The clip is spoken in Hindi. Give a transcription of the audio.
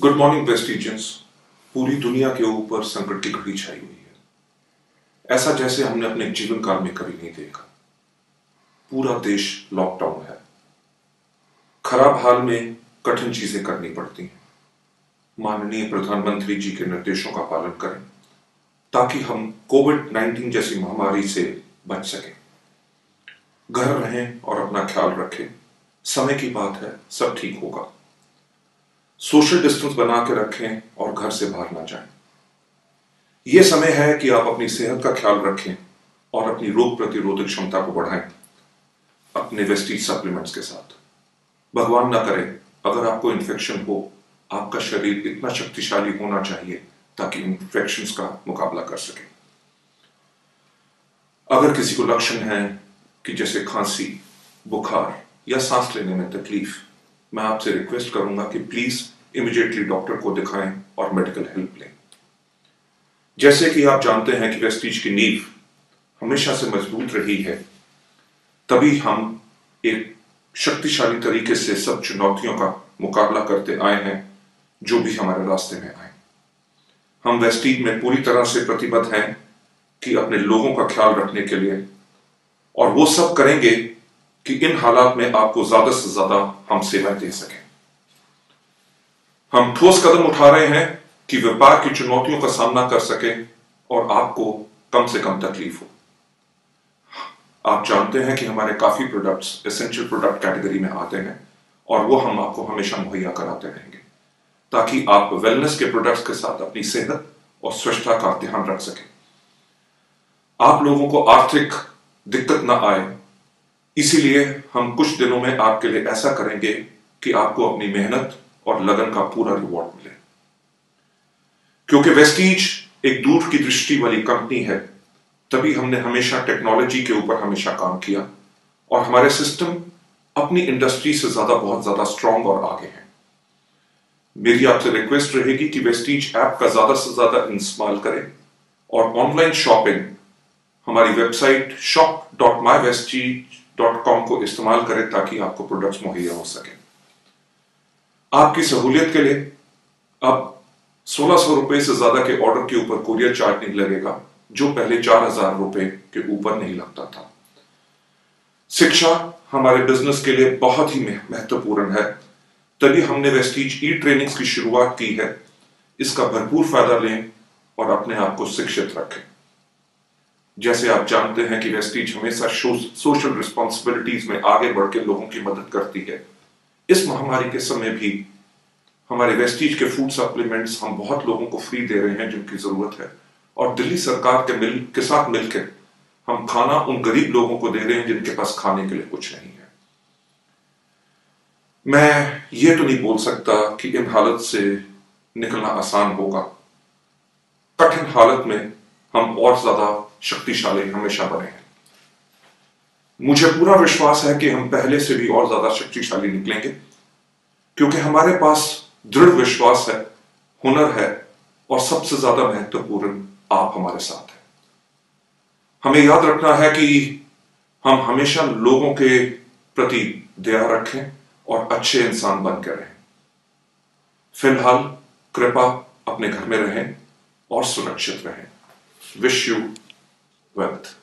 गुड मॉर्निंग वेस्टिजियंस पूरी दुनिया के ऊपर संकट की घड़ी छाई हुई है। ऐसा जैसे हमने अपने जीवन काल में कभी नहीं देखा। पूरा देश लॉकडाउन है। खराब हाल में कठिन चीज़ें करनी पड़ती हैं। माननीय प्रधानमंत्री जी के निर्देशों का पालन करें, ताकि हम कोविड 19 जैसी महामारी से बच सकें। घर रहें और अपना ख्याल रखें। समय की बात है, सब ठीक होगा। सोशल डिस्टेंस बना के रखें और घर से बाहर ना जाएँ। यह समय है कि आप अपनी सेहत का ख्याल रखें और अपनी रोग प्रतिरोधक क्षमता को बढ़ाएँ, अपने वेस्टीज सप्लीमेंट्स के साथ। भगवान ना करे, अगर आपको इन्फेक्शन हो, आपका शरीर इतना शक्तिशाली होना चाहिए ताकि इन्फेक्शन का मुकाबला कर सके। अगर किसी को लक्षण है कि जैसे खांसी, बुखार या सांस लेने में तकलीफ़ मैं आपसे रिक्वेस्ट करूँगा कि प्लीज़ इमिडिएटली डॉक्टर को दिखाएँ और मेडिकल हेल्प लें। जैसे कि आप जानते हैं कि वेस्टीज की नींव हमेशा से मज़बूत रही है, तभी हम एक शक्तिशाली तरीके से सब चुनौतियों का मुकाबला करते आए हैं, जो भी हमारे रास्ते में आए। हम वेस्टीज में पूरी तरह से प्रतिबद्ध हैं कि अपने लोगों का ख्याल रखने के लिए, और वो सब करेंगे कि इन हालात में आपको ज़्यादा से ज़्यादा हम सेवाएँ दे सकें। हम ठोस कदम उठा रहे हैं कि व्यापार की चुनौतियों का सामना कर सके और आपको कम से कम तकलीफ़ हो। आप जानते हैं कि हमारे काफ़ी प्रोडक्ट्स एसेंशियल प्रोडक्ट कैटेगरी में आते हैं और वो हम आपको हमेशा मुहैया कराते रहेंगे, ताकि आप वेलनेस के प्रोडक्ट्स के साथ अपनी सेहत और स्वच्छता का ध्यान रख सकें। आप लोगों को आर्थिक दिक्कत ना आए इसीलिए हम कुछ दिनों में आपके लिए ऐसा करेंगे कि आपको अपनी मेहनत और लगन का पूरा रिवॉर्ड मिले। क्योंकि वेस्टीज एक दूर की दृष्टि वाली कंपनी है, तभी हमने हमेशा टेक्नोलॉजी के ऊपर हमेशा काम किया और हमारे सिस्टम अपनी इंडस्ट्री से ज़्यादा बहुत ज़्यादा स्ट्रांग और आगे हैं। मेरी आपसे रिक्वेस्ट रहेगी कि वेस्टीज ऐप का ज़्यादा से ज़्यादा इस्तेमाल करें और ऑनलाइन शॉपिंग हमारी website shop dot my Vestige dot com को इस्तेमाल करें ताकि आपको प्रोडक्ट्स मुहैया हो सके। आपकी सहूलियत के लिए अब सोलह सौ रुपए से ज़्यादा के ऑर्डर के ऊपर कुरियर चार्ज नहीं लगेगा, जो पहले चार हज़ार रुपए के ऊपर नहीं लगता था। शिक्षा हमारे बिज़नेस के लिए बहुत ही महत्वपूर्ण है। तभी हमने वेस्टीज ई ट्रेनिंग्स की शुरुआत की है। इसका भरपूर फ़ायदा लें और अपने आप को शिक्षित रखें। जैसे आप जानते हैं कि वेस्टीज हमेशा सोशल रिस्पॉन्सिबिलिटीज में आगे बढ़ के लोगों की मदद करती है। इस महामारी के समय भी हमारे वेस्टीज के फ़ूड सप्लीमेंट्स हम बहुत लोगों को फ्री दे रहे हैं, जिनकी ज़रूरत है। और दिल्ली सरकार के मिल के साथ मिलकर हम खाना उन गरीब लोगों को दे रहे हैं, जिनके पास खाने के लिए कुछ नहीं है। मैं ये तो नहीं बोल सकता कि इन हालत से निकलना आसान होगा। कठिन हालत में हम और ज़्यादा शक्तिशाली हमेशा बने हैं। मुझे पूरा विश्वास है कि हम पहले से भी और ज़्यादा शक्तिशाली निकलेंगे, क्योंकि हमारे पास दृढ़ विश्वास है, हुनर है, और सबसे ज़्यादा महत्वपूर्ण आप हमारे साथ हैं। हमें याद रखना है कि हम हमेशा लोगों के प्रति दया रखें और अच्छे इंसान बनकर रहें। फ़िलहाल, कृपा अपने घर में रहें और सुरक्षित रहें। Wish you wealth